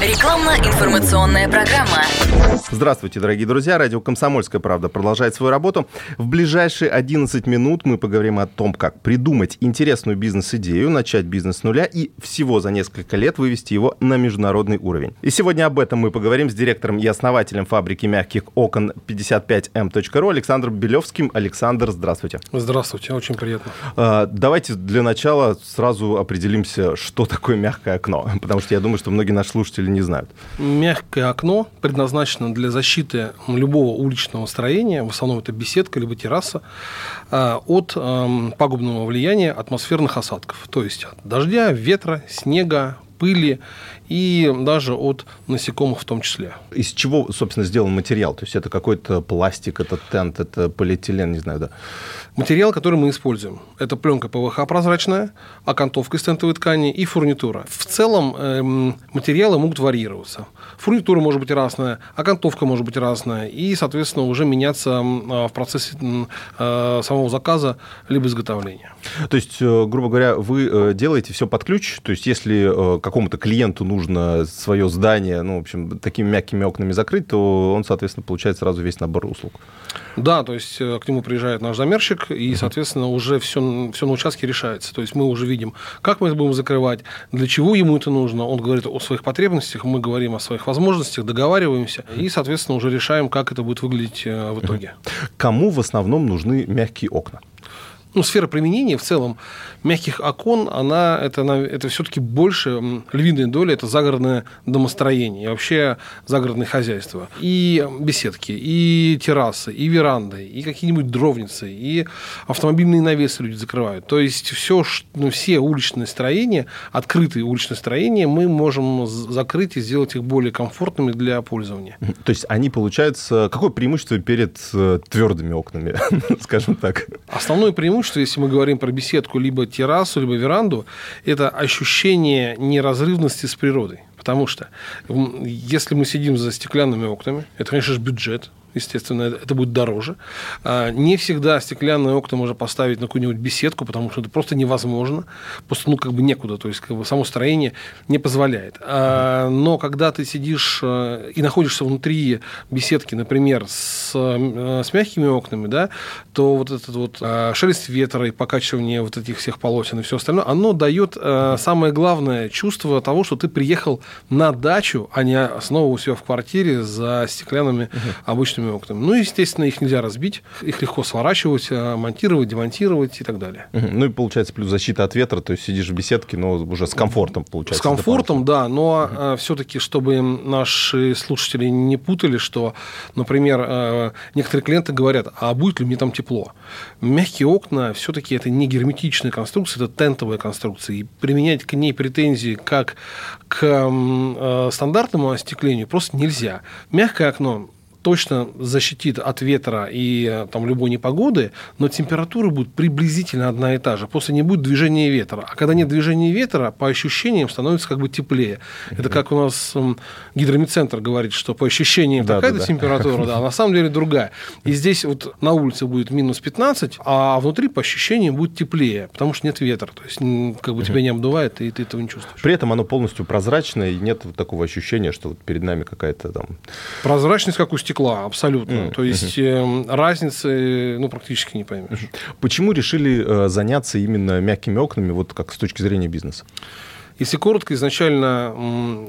Рекламно-информационная программа. Здравствуйте, дорогие друзья. Радио «Комсомольская правда» продолжает свою работу. В ближайшие 11 минут мы поговорим о том, как придумать интересную бизнес-идею, начать бизнес с нуля и всего за несколько лет вывести его на международный уровень. И сегодня об этом мы поговорим с директором и основателем фабрики мягких окон 55m.ru Александром Белевским. Александр, здравствуйте. Здравствуйте, очень приятно. А, давайте для начала сразу определимся, что такое мягкое окно, потому что я думаю, что многие наши слушатели не знают. Мягкое окно предназначено для защиты любого уличного строения, в основном это беседка либо терраса, а, от эм, пагубного влияния атмосферных осадков, то есть от дождя, ветра, снега, пыли и даже от насекомых в том числе. Из чего, собственно, сделан материал? То есть это какой-то пластик, это тент, это полиэтилен, не знаю, да? Материал, который мы используем, это пленка ПВХ прозрачная, окантовка из тентовой ткани и фурнитура. В целом эм, материалы могут варьироваться. Фурнитура может быть разная, окантовка может быть разная, и, соответственно, уже меняться в процессе э, самого заказа либо изготовления. То есть, э, грубо говоря, вы э, делаете все под ключ, то есть если какому-то клиенту нужно свое здание, ну, в общем, такими мягкими окнами закрыть, то он, соответственно, получает сразу весь набор услуг. Да, то есть к нему приезжает наш замерщик, и, соответственно, уже все, все на участке решается. То есть мы уже видим, как мы это будем закрывать, для чего ему это нужно. Он говорит о своих потребностях, мы говорим о своих возможностях, договариваемся, и, соответственно, уже решаем, как это будет выглядеть э, в итоге. Кому в основном нужны мягкие окна? Ну, сфера применения в целом мягких окон, она, это, это все-таки больше, львиная доля, это загородное домостроение, и вообще загородное хозяйство. И беседки, и террасы, и веранды, и какие-нибудь дровницы, и автомобильные навесы люди закрывают. То есть все, ну, все уличные строения, открытые уличные строения, мы можем закрыть и сделать их более комфортными для пользования. То есть они, получается, какое преимущество перед э, твердыми окнами, скажем так? Основное преимущество преимущество, если мы говорим про беседку, либо террасу, либо веранду, это ощущение неразрывности с природой. Потому что если мы сидим за стеклянными окнами, это, конечно же, бюджет, естественно, это будет дороже. А, не всегда стеклянные окна можно поставить на какую-нибудь беседку, потому что это просто невозможно. Просто, ну, как бы некуда, то есть как бы само строение не позволяет. А, но когда ты сидишь э, и находишься внутри беседки, например, с, э, с мягкими окнами, да, то вот этот вот а, шелест ветра и покачивание вот этих всех полотен и все остальное, оно дает э, самое главное чувство того, что ты приехал на дачу, а не снова у себя в квартире за стеклянными обычными обычными окнами. Ну, естественно, их нельзя разбить, их легко сворачивать, а, монтировать, демонтировать и так далее. Ну и получается плюс защита от ветра, то есть сидишь в беседке, но уже с комфортом получается. С комфортом, да, но угу. А, все-таки, чтобы наши слушатели не путали, что, например, а, некоторые клиенты говорят, а будет ли мне там тепло? Мягкие окна все-таки это не герметичная конструкция, это тентовая конструкция, и применять к ней претензии как к стандартному остеклению просто нельзя. Мягкое окно точно защитит от ветра и э, там, любой непогоды, но температура будет приблизительно одна и та же. Просто не будет движения ветра. А когда нет движения ветра, по ощущениям становится как бы теплее. Угу. Это как у нас гидромедцентр говорит, что по ощущениям да, такая-то да, температура, да, а на самом деле другая. И здесь вот на улице будет минус 15, а внутри по ощущениям будет теплее, потому что нет ветра. То есть как бы тебя не обдувает, и ты этого не чувствуешь. При этом оно полностью прозрачное, и нет вот такого ощущения, что вот перед нами какая-то там... Прозрачность, как у стекла стекла, абсолютно. Mm-hmm. То есть э, разницы ну, практически не поймешь. Почему решили э, заняться именно мягкими окнами, вот как с точки зрения бизнеса? Если коротко, изначально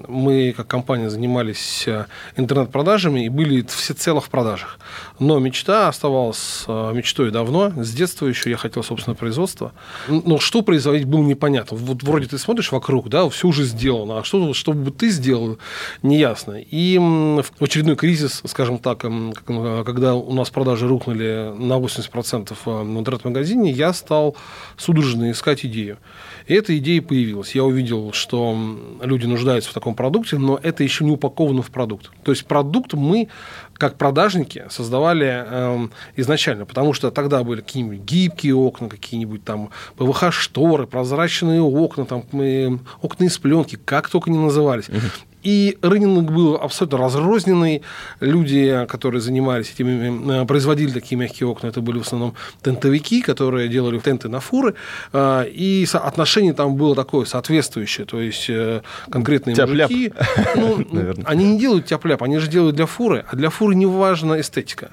мы, как компания, занимались э, интернет-продажами и были всецело в продажах. Но мечта оставалась э, мечтой давно. С детства еще я хотел собственное производство. Но что производить было непонятно. Вот вроде ты смотришь вокруг, да, все уже сделано, а что, что бы ты сделал, неясно. И в очередной кризис, скажем так, э, когда у нас продажи рухнули на 80% в интернет-магазине, я стал судорожно искать идею. И эта идея появилась. Я увидел видел, что люди нуждаются в таком продукте, но это еще не упаковано в продукт. То есть продукт мы как продажники создавали э, изначально, потому что тогда были какие-нибудь гибкие окна, какие-нибудь там ПВХ-шторы, прозрачные окна, там, э, окна из пленки, как только не назывались. И рынок был абсолютно разрозненный. Люди, которые занимались этими, э, производили такие мягкие окна, это были в основном тентовики, которые делали тенты на фуры. Э, и отношение там было такое соответствующее. То есть э, конкретные Тяп-ляп. мужики, ну, они не делают тяп-ляп, они же делают для фуры. А для фуры не важна эстетика.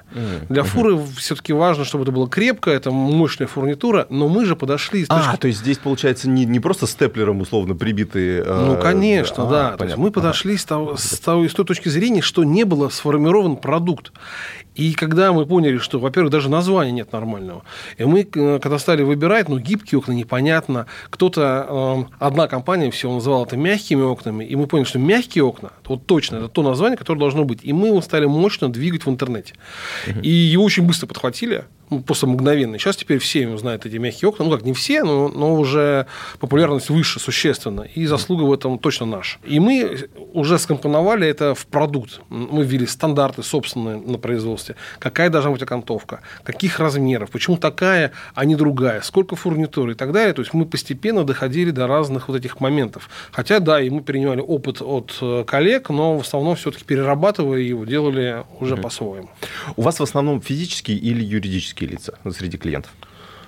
Для фуры все-таки важно, чтобы это было крепко, это мощная фурнитура. Но мы же подошли... А, то есть здесь, получается, не, не просто степлером условно прибитые... э, Ну, конечно, а, да. То есть мы подошли с, того, с, того- с той точки зрения, что не было сформирован продукт. И когда мы поняли, что, во-первых, даже названия нет нормального, и мы, э, когда стали выбирать, ну, гибкие окна непонятно, кто-то, э, одна компания всего называла это мягкими окнами, и мы поняли, что мягкие окна, вот точно, это то название, которое должно быть. И мы его стали мощно двигать в интернете. И его очень быстро подхватили, ну, просто мгновенно. Сейчас теперь все знают, эти мягкие окна. Ну, как не все, но, но уже популярность выше существенно. И заслуга в этом точно наша. И мы уже скомпоновали это в продукт. Мы ввели стандарты собственные на производстве. Какая должна быть окантовка, каких размеров, почему такая, а не другая, сколько фурнитуры и так далее. То есть мы постепенно доходили до разных вот этих моментов. Хотя, да, и мы перенимали опыт от э, коллег, но в основном все-таки перерабатывая его, делали уже по-своему. У вас в основном физические или юридические лица среди клиентов?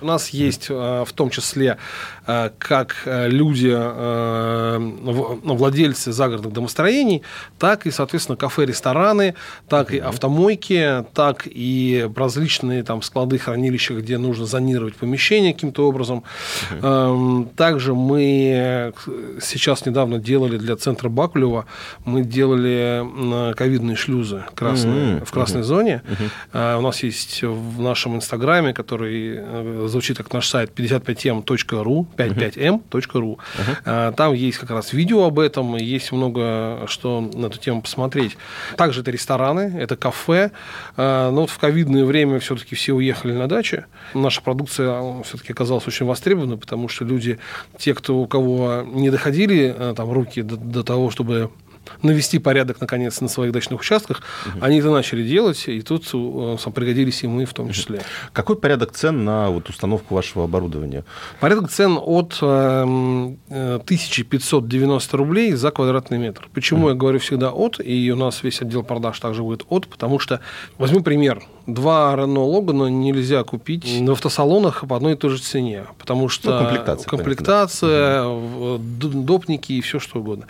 У нас есть э, в том числе э, как э, люди, ну, владельцы загородных домостроений, так и, соответственно, кафе, рестораны, так и автомойки, так и различные там склады, хранилища, где нужно зонировать помещение каким-то образом. Эм, Также мы сейчас недавно делали для центра Бакулева, мы делали ковидные шлюзы красные, в красной зоне. У нас есть в нашем инстаграме, который звучит как наш сайт 55m.ru, 55m.ru. А, Там есть как раз видео об этом, есть много что на эту тему посмотреть. Также это рестораны, это кафе. А, Но вот в ковидное время все-таки все уехали на дачи. Наша продукция все-таки оказалась очень востребована, потому что люди, те, кто, у кого не доходили э, там, руки до, до того, чтобы навести порядок, наконец, на своих дачных участках, они это начали делать, и тут э, сам пригодились и мы в том числе. Какой порядок цен на вот установку вашего оборудования? Порядок цен от эм, э, 1590 рублей за квадратный метр. Почему я говорю всегда от, и у нас весь отдел продаж также будет от, потому что, возьму пример, два Renault Logan нельзя купить в автосалонах по одной и той же цене, потому что Ну, комплектация, комплектация, д- допники и все что угодно.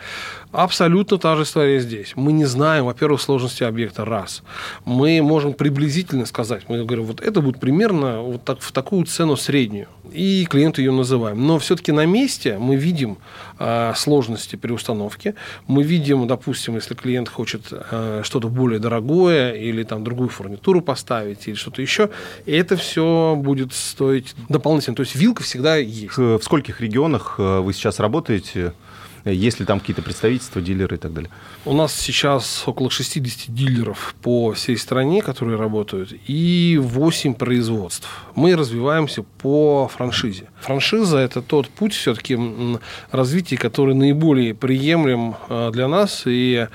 Абсолютно та же история здесь. Мы не знаем, во-первых, сложности объекта, раз. Мы можем приблизительно сказать, мы говорим, вот это будет примерно вот так, в такую цену среднюю. И клиенту ее называем. Но все-таки на месте мы видим а, сложности при установке. Мы видим, допустим, если клиент хочет а, что-то более дорогое или там другую фурнитуру поставить или что-то еще, и это все будет стоить дополнительно. То есть вилка всегда есть. К- В скольких регионах э, вы сейчас работаете? Есть ли там какие-то представительства, дилеры и так далее? У нас сейчас около 60 дилеров по всей стране, которые работают, и 8 производств. Мы развиваемся по франшизе. Франшиза – это тот путь все-таки развития, который наиболее приемлем э, для нас, и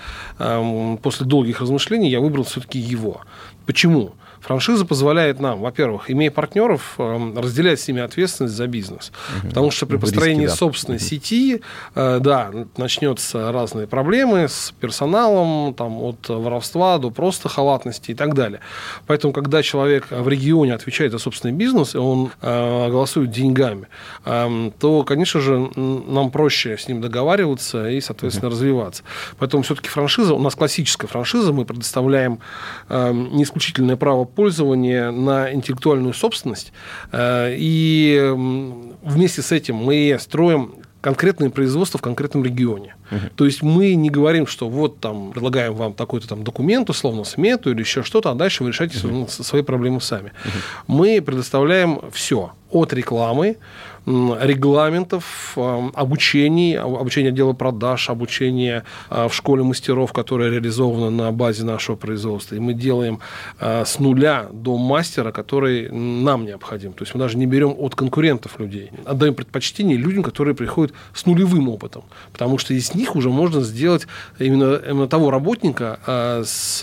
после долгих размышлений я выбрал все-таки его. Почему? Франшиза позволяет нам, во-первых, имея партнеров, эм, разделять с ними ответственность за бизнес. Потому что при Риски, построении да. собственной сети, э, да, начнется разные проблемы с персоналом, там, от воровства до просто халатности и так далее. Поэтому, когда человек в регионе отвечает за собственный бизнес, и он э, голосует деньгами, эм, то, конечно же, нам проще с ним договариваться и, соответственно, развиваться. Поэтому все-таки франшиза, у нас классическая франшиза, мы предоставляем эм, не исключительное право пользования на интеллектуальную собственность, э, и вместе с этим мы строим конкретные производства в конкретном регионе. То есть мы не говорим, что вот там предлагаем вам такой-то там документ, условно, смету или еще что-то, а дальше вы решаете свои- свои проблемы сами. Мы предоставляем все. от рекламы, регламентов, обучений, обучение отдела продаж, обучение а, в школе мастеров, которое реализовано на базе нашего производства. И мы делаем а, с нуля до мастера, который нам необходим. То есть мы даже не берем от конкурентов людей. Отдаем предпочтение людям, которые приходят с нулевым опытом. Потому что из них уже можно сделать именно, именно того работника а, с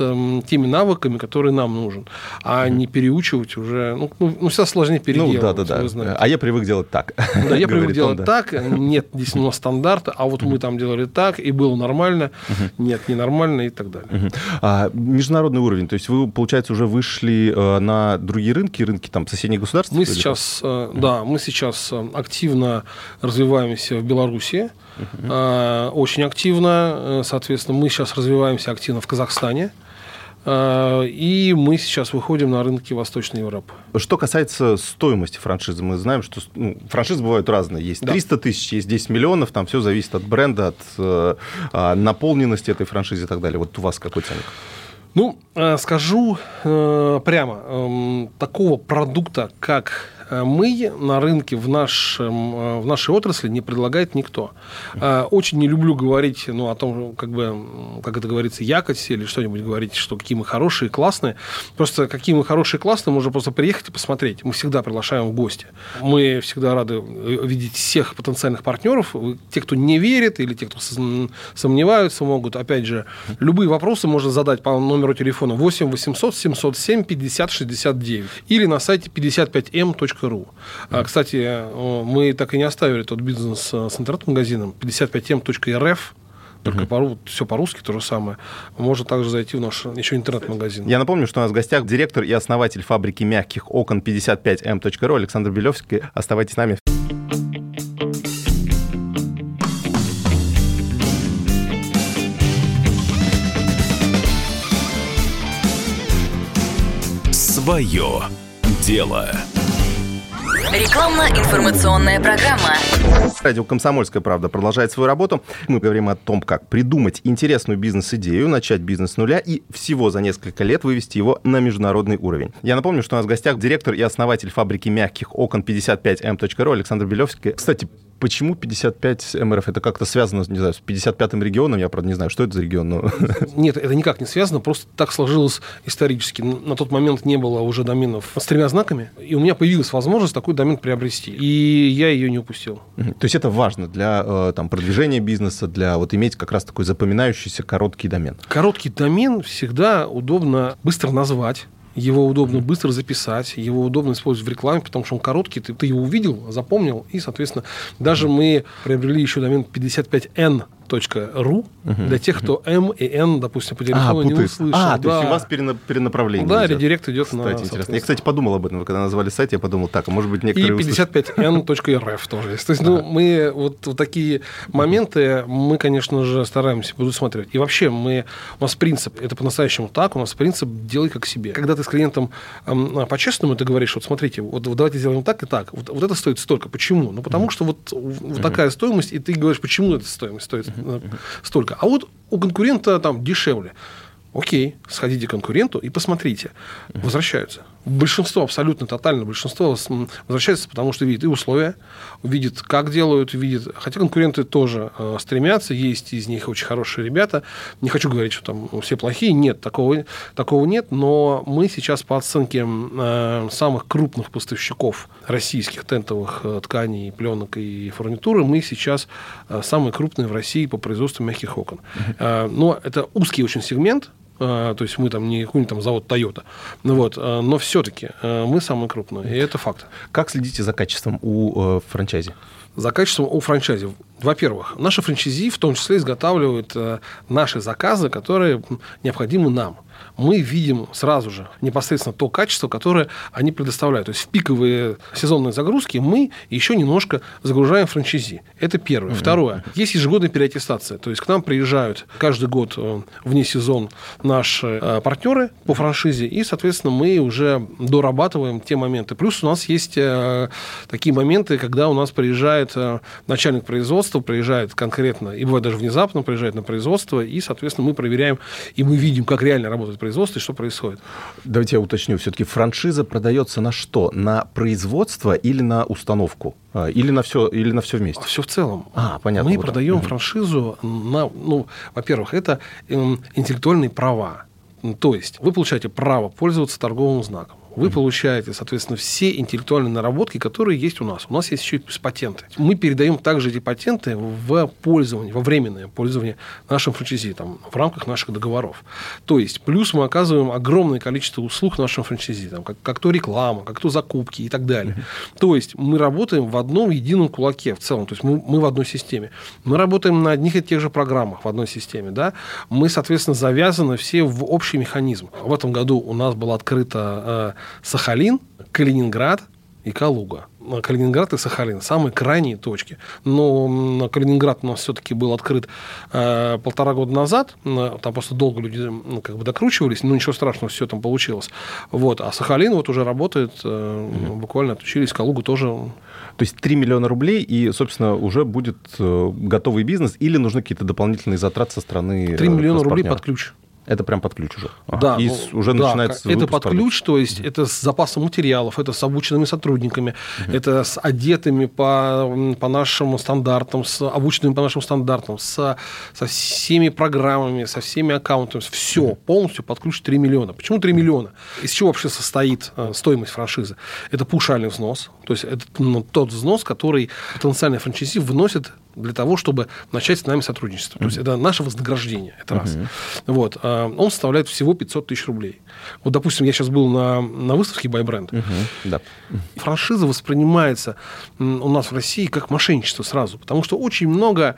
теми навыками, которые нам нужен. А не переучивать уже... Ну, ну, ну всегда сложнее переделывать. Ну, да, да, да. А я привык делать так. Да, я привык делать так, нет действительно стандарта, а вот мы там делали так, и было нормально, нет, ненормально и так далее. А, международный уровень, то есть вы, получается, уже вышли э, на другие рынки, рынки там соседних государств? Мы сейчас, э, да, мы сейчас э, активно развиваемся в Беларуси, очень активно, соответственно, мы сейчас развиваемся активно в Казахстане, Э, и мы сейчас выходим на рынки Восточной Европы. Что касается стоимости франшизы, мы знаем, что ну, франшизы бывают разные. Есть да. 300 тысяч, есть 10 миллионов, там все зависит от бренда, от э, а, наполненности этой франшизы и так далее. Вот у вас какой ценник? Ну, э, скажу э, прямо, э, такого продукта, как Э, мы на рынке в, нашем, э, в нашей отрасли не предлагает никто. Э, очень не люблю говорить ну, о том, как, бы, как это говорится, якоть или что-нибудь говорить, что какие мы хорошие, классные. Просто какие мы хорошие, классные, можно просто приехать и посмотреть. Мы всегда приглашаем в гости. Мы всегда рады видеть всех потенциальных партнеров. Те, кто не верит, или те, кто сомневаются, могут, опять же, любые вопросы можно задать по номеру телефона 8 800 707 50 69 или на сайте 55m.com ру. А, кстати, мы так и не оставили тот бизнес э, с интернет-магазином 55m.rf, только uh по, все по-русски то же самое. Можно также зайти в наш еще интернет-магазин. Я напомню, что у нас в гостях директор и основатель фабрики мягких окон 55m.ru Александр Белевский. Оставайтесь с нами. Свое дело. Рекламно-информационная программа. Радио «Комсомольская правда» продолжает свою работу. Мы говорим о том, как придумать интересную бизнес-идею, начать бизнес с нуля и всего за несколько лет вывести его на международный уровень. Я напомню, что у нас в гостях директор и основатель фабрики мягких окон 55m.ru Александр Белевский. Кстати, Почему 55 МРФ? Это как-то связано, не знаю, с 55-м регионом? Я, правда, не знаю, что это за регион. Но... Нет, это никак не связано, просто так сложилось исторически. На тот момент не было уже доменов с тремя знаками, и у меня появилась возможность такой домен приобрести. И я ее не упустил. То есть это важно для э, там, продвижения бизнеса, для вот иметь как раз такой запоминающийся короткий домен? Короткий домен всегда удобно быстро назвать, его удобно быстро записать, его удобно использовать в рекламе, потому что он короткий, ты, ты его увидел, запомнил, и, соответственно, даже мы приобрели еще домен 55N ру угу, для тех, кто М и Н, допустим, по а, телефону а, не услышал. А, да. то есть у вас перенаправление Да, идет. редирект идет Кстати, на... интересно. Я, кстати, подумал об этом, когда назвали сайт, я подумал, так, а может быть некоторые... И 55n.rf тоже есть. То есть, ну, мы вот, вот такие моменты, мы, конечно же, стараемся предусматривать. И вообще, мы, у нас принцип, это по-настоящему так, у нас принцип «делай как себе». Когда ты с клиентом эм, по-честному ты говоришь, вот смотрите, вот, вот давайте сделаем так и так, вот, вот это стоит столько. Почему? Ну, потому что вот, вот такая стоимость, и ты говоришь, почему эта стоимость стоит столько. А вот у конкурента там дешевле. Окей, сходите к конкуренту и посмотрите. Возвращаются. Большинство, абсолютно тотально большинство возвращается, потому что видит и условия, видит, как делают, видит. Хотя конкуренты тоже э, стремятся, есть из них очень хорошие ребята. Не хочу говорить, что там все плохие. Нет, такого, такого нет. Но мы сейчас по оценке э, самых крупных поставщиков российских тентовых э, тканей, пленок и фурнитуры, мы сейчас э, самые крупные в России по производству мягких окон. Э, но это узкий очень сегмент, то есть мы там не какой-нибудь там завод Toyota. Ну, вот, а, но все-таки а, мы самые крупные, и это факт. Как следите за качеством у э, франчайзи? За качеством у франчайзи. Во-первых, наши франчайзи в том числе изготавливают э, наши заказы, которые необходимы нам мы видим сразу же непосредственно то качество, которое они предоставляют. То есть в пиковые сезонные загрузки мы еще немножко загружаем франчайзи. Это первое. Mm-hmm. Второе. Есть ежегодная переаттестация. То есть к нам приезжают каждый год э, вне сезон наши э, партнеры по франшизе, и, соответственно, мы уже дорабатываем те моменты. Плюс у нас есть э, такие моменты, когда у нас приезжает начальник производства, приезжает конкретно, и бывает даже внезапно приезжает на производство, и, соответственно, мы проверяем, и мы видим, как реально работает производство и что происходит. Давайте я уточню. Все-таки франшиза продается на что? На производство или на установку? А, или на все, или на все вместе? Все в целом. А, понятно. Мы Вот. продаем Мгм. франшизу на, ну, во-первых, это эм, интеллектуальные права. То есть вы получаете право пользоваться торговым знаком. Вы получаете, соответственно, все интеллектуальные наработки, которые есть у нас. У нас есть еще и патенты. Мы передаем также эти патенты в пользование, во временное пользование нашим франчайзи, там, в рамках наших договоров. То есть, плюс мы оказываем огромное количество услуг нашим франчайзи, там, как, как то реклама, как то закупки и так далее. То есть, мы работаем в одном едином кулаке в целом. То есть, мы, мы в одной системе. Мы работаем на одних и тех же программах в одной системе. Да? Мы, соответственно, завязаны все в общий механизм. В этом году у нас была открыта э, Сахалин, Калининград и Калуга. А Калининград и Сахалин самые крайние точки. Но Калининград у нас все-таки был открыт э, полтора года назад. Там просто долго люди м, как бы докручивались, но ничего страшного, все там получилось. Вот. А Сахалин вот уже работает, э, буквально отучились. Калугу тоже То есть 3 миллиона рублей, и, собственно, уже будет э, готовый бизнес, или нужны какие-то дополнительные затраты со стороны 3 э, миллиона рублей под ключ. Это прям под ключ уже. Да, И ну, уже да, начинается Это под ключ, то есть это с запасом материалов, это с обученными сотрудниками, это с одетыми по, по нашим стандартам, с обученными по нашим стандартам, с, со всеми программами, со всеми аккаунтами. Все полностью под ключ 3 миллиона. Почему 3 миллиона? Из чего вообще состоит э, стоимость франшизы? Это паушальный взнос, то есть это ну, тот взнос, который потенциальный франчайзи вносит для того, чтобы начать с нами сотрудничество. То есть это наше вознаграждение, это раз. Вот. а, Он составляет всего 500 тысяч рублей. Вот, допустим, я сейчас был на, на выставке. Да. Франшиза воспринимается у нас в России как мошенничество сразу, потому что очень много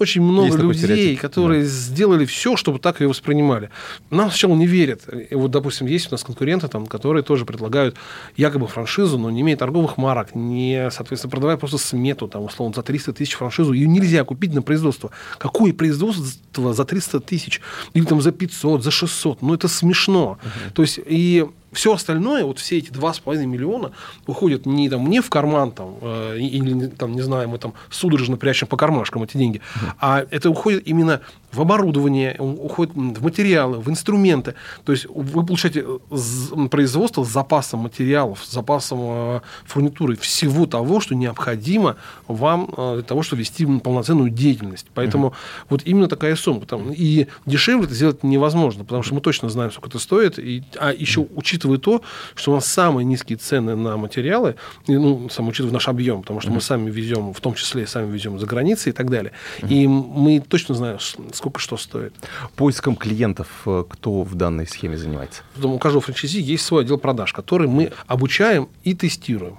очень много Есть людей, стереотип, которые сделали все, чтобы так ее воспринимали. Нам сначала не верят. И вот, допустим, есть у нас конкуренты, там, которые тоже предлагают якобы франшизу, но не имея торговых марок, не, соответственно, продавая просто смету, там, условно, за 300 тысяч франшизу. Ее нельзя купить на производство. Какое производство за 300 тысяч? Или там за 500, за 600? Ну, это смешно. То есть, и все остальное, вот все эти 2,5 миллиона уходят не там мне в карман, там, э, или там, не знаю, мы там судорожно прячем по кармашкам эти деньги, а это уходит именно в оборудование, уходит в материалы, в инструменты. То есть вы получаете э, производство с запасом материалов, с запасом э, фурнитуры, всего того, что необходимо вам э, для того, чтобы вести полноценную деятельность. Поэтому вот именно такая сумма. Потому- и дешевле это сделать невозможно, потому что мы точно знаем, сколько это стоит. И, а еще учитывая то, что у нас самые низкие цены на материалы, ну, сам учитывая наш объем, потому что мы сами везем, в том числе сами везем за границей и так далее. И мы точно знаем, сколько что стоит. Поиском клиентов э, кто в данной схеме занимается? Потом у каждого франчайзи есть свой отдел продаж, который мы обучаем и тестируем.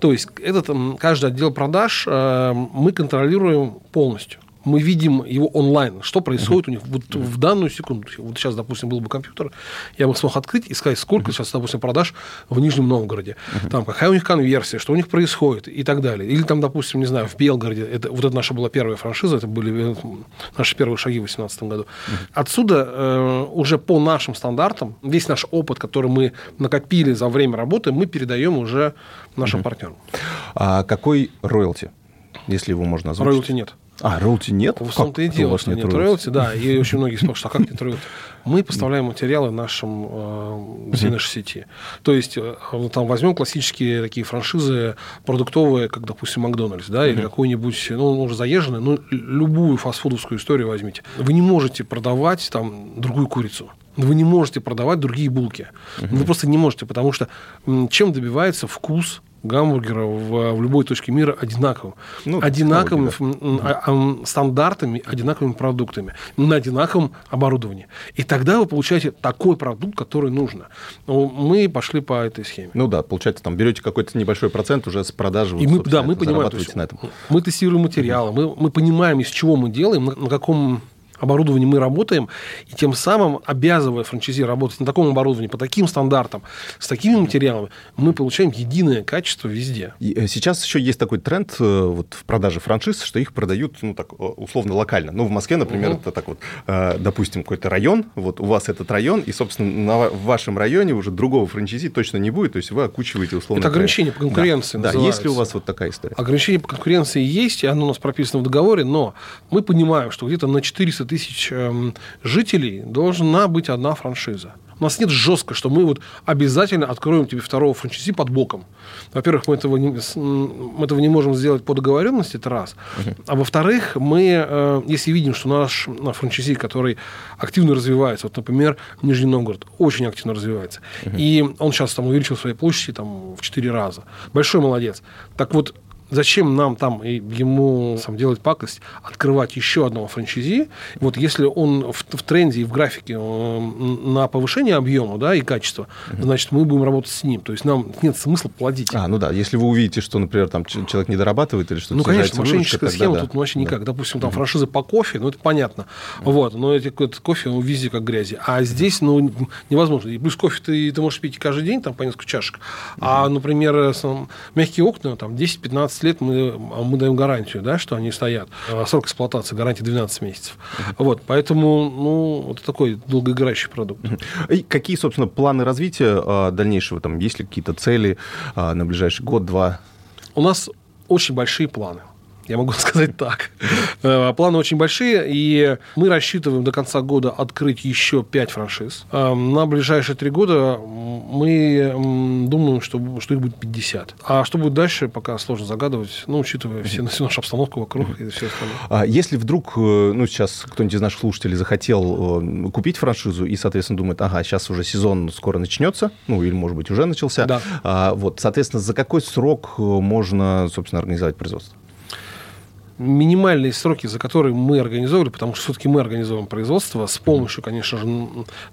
То есть этот, каждый отдел продаж э, мы контролируем полностью. Мы видим его онлайн, что происходит у них вот в данную секунду. Вот сейчас, допустим, был бы компьютер, я бы смог открыть и сказать, сколько сейчас, допустим, продаж в Нижнем Новгороде, там, какая у них конверсия, что у них происходит и так далее. Или там, допустим, не знаю, в Белгороде, это, вот это наша была первая франшиза, это были э, наши первые шаги в 2018 году. Отсюда э, уже по нашим стандартам, весь наш опыт, который мы накопили за время работы, мы передаем уже нашим партнерам. А какой роялти, если его можно озвучить? Роялти нет. А, роялти нет? В том-то и это у дело, вас что нет нет роялти? да, и очень многие спрашивают, а как нет роялти? Мы поставляем материалы нашим э, всей нашей сети. То есть, э, там возьмем классические такие франшизы продуктовые, как, допустим, Макдональдс, да, или какой-нибудь, ну, он уже заезженный, ну, любую фастфудовскую историю возьмите. Вы не можете продавать там другую курицу. Вы не можете продавать другие булки. Вы просто не можете, потому что чем добивается вкус гамбургера в, в любой точке мира одинаковым. Ну, одинаковыми м, а- стандартами, одинаковыми продуктами, на одинаковом оборудовании. И тогда вы получаете такой продукт, который нужно. Ну, Мы пошли по этой схеме. Ну да, получается, там берете какой-то небольшой процент уже с продажи. И мы, да, мы понимаем, на этом. мы тестируем материалы, мы, мы понимаем, из чего мы делаем, на, на каком оборудовании мы работаем, и тем самым, обязывая франчайзи работать на таком оборудовании, по таким стандартам, с такими материалами, мы получаем единое качество везде. И э, сейчас еще есть такой тренд э, вот, в продаже франшиз, что их продают, ну, так, условно, локально. Ну, в Москве, например, угу. это так вот, э, допустим, какой-то район, вот у вас этот район, и, собственно, на, в вашем районе уже другого франчайзи точно не будет, то есть вы окучиваете условно... Это ограничение по конкуренции Да, да. есть ли у вас вот такая история? Ограничение по конкуренции есть, и оно у нас прописано в договоре, но мы понимаем, что где-то на 400 тысяч эм, жителей должна быть одна франшиза. У нас нет жестко, что мы вот обязательно откроем тебе второго франчайзи под боком. Во-первых, мы этого не, мы этого не можем сделать по договоренности, это раз. А во-вторых, мы, э, если видим, что наш франчайзи, который активно развивается, вот, например, Нижний Новгород очень активно развивается, и он сейчас там увеличил свои площади там, в 4 раза. Большой молодец. Так вот, Зачем нам там ему сам делать пакость, открывать еще одного франчайзи? Вот если он в, в тренде и в графике э, на повышение объема да, и качества, угу. значит, мы будем работать с ним. То есть нам нет смысла плодить. А, ну да, если вы увидите, что, например, там человек не дорабатывает или что-то... Ну, конечно, мошенническая схема да. тут ну, вообще никак. Да. Допустим, там да. франшиза по кофе, ну, это понятно. Да. Вот, но эти, этот кофе, он везде как грязи. А здесь, ну, невозможно. И плюс кофе ты, ты можешь пить каждый день, там, по несколько чашек. Угу. А, например, сам, мягкие окна, там, 10-15 лет мы, а мы даем гарантию, да, что они стоят. А срок эксплуатации, гарантия 12 месяцев. Вот, поэтому, ну, это такой долгоиграющий продукт. И какие, собственно, планы развития а, дальнейшего? Там есть ли какие-то цели на ближайший год-два? У нас очень большие планы. Я могу сказать так. Э, планы очень большие, и мы рассчитываем до конца года открыть еще 5 франшиз. Э, на ближайшие 3 года мы думаем, что, что их будет 50. А что будет дальше, пока сложно загадывать, ну, учитывая все, всю нашу обстановку вокруг и все остальное. А если вдруг, э, ну, сейчас кто-нибудь из наших слушателей захотел купить франшизу и, соответственно, думает, ага, сейчас уже сезон скоро начнется, ну, или, может быть, уже начался. Да. А, вот, соответственно, за какой срок можно, собственно, организовать производство? Минимальные сроки, за которые мы организовывали, потому что все-таки мы организовываем производство с помощью, конечно же,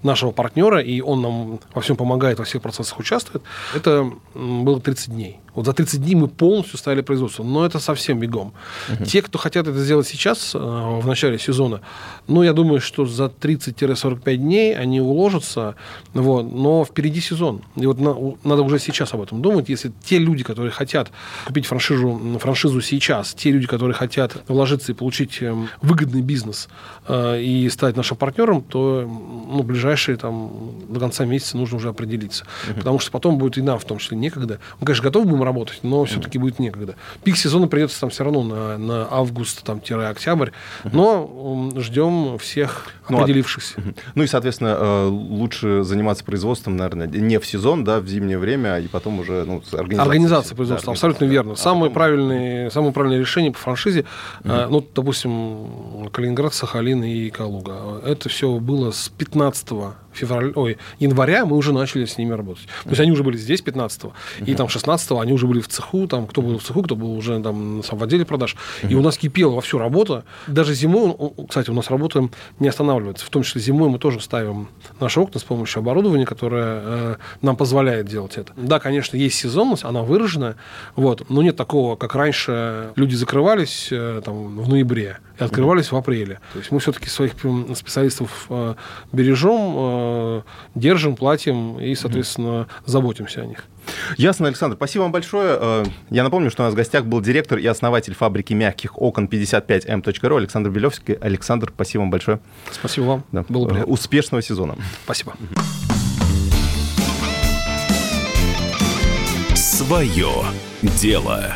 нашего партнера, и он нам во всем помогает, во всех процессах участвует, это было 30 дней. Вот за 30 дней мы полностью ставили производство, но это совсем бегом. Uh-huh. Те, кто хотят это сделать сейчас, э, в начале сезона, ну, я думаю, что за 30-45 дней они уложатся, вот, но впереди сезон. И вот на, надо уже сейчас об этом думать. Если те люди, которые хотят купить франшизу, франшизу сейчас, те люди, которые хотят вложиться и получить эм, выгодный бизнес э, и стать нашим партнером, то ну, ближайшие там, до конца месяца нужно уже определиться. Uh-huh. Потому что потом будет и нам в том числе некогда. Мы, конечно, готовы будем работать, но все-таки будет некогда. Пик сезона придется там все равно на, на август, там, октябрь, но ждем всех ну, а определившихся. Ну и, соответственно, э, лучше заниматься производством, наверное, не в сезон, да, в зимнее время, и потом уже ну, организация. Организация производства, да, абсолютно верно. А самое, потом... правильное, самое правильное решение по франшизе, mm ну, допустим, Калининград, Сахалин и Калуга. Это все было с 15 февраля, ой, января мы уже начали с ними работать. То есть они уже были здесь 15-го, и там 16-го они уже были в цеху, там кто был в цеху, кто был уже там в отделе продаж. И у нас кипела во всю работа. Даже зимой, кстати, у нас работа не останавливается. В том числе зимой мы тоже ставим наши окна с помощью оборудования, которое э, нам позволяет делать это. Да, конечно, есть сезонность, она выраженная, вот, но нет такого, как раньше люди закрывались э, там, в ноябре и открывались в апреле. То есть мы все-таки своих специалистов э, бережем, э, держим, платим и, соответственно, заботимся о них. Ясно, Александр. Спасибо вам большое. Э, я напомню, что у нас в гостях был директор и основатель фабрики мягких окон 55m.ru Александр Белевский. Александр, спасибо вам большое. Спасибо вам. Да. Было приятно. Успешного сезона. Спасибо. Свое дело.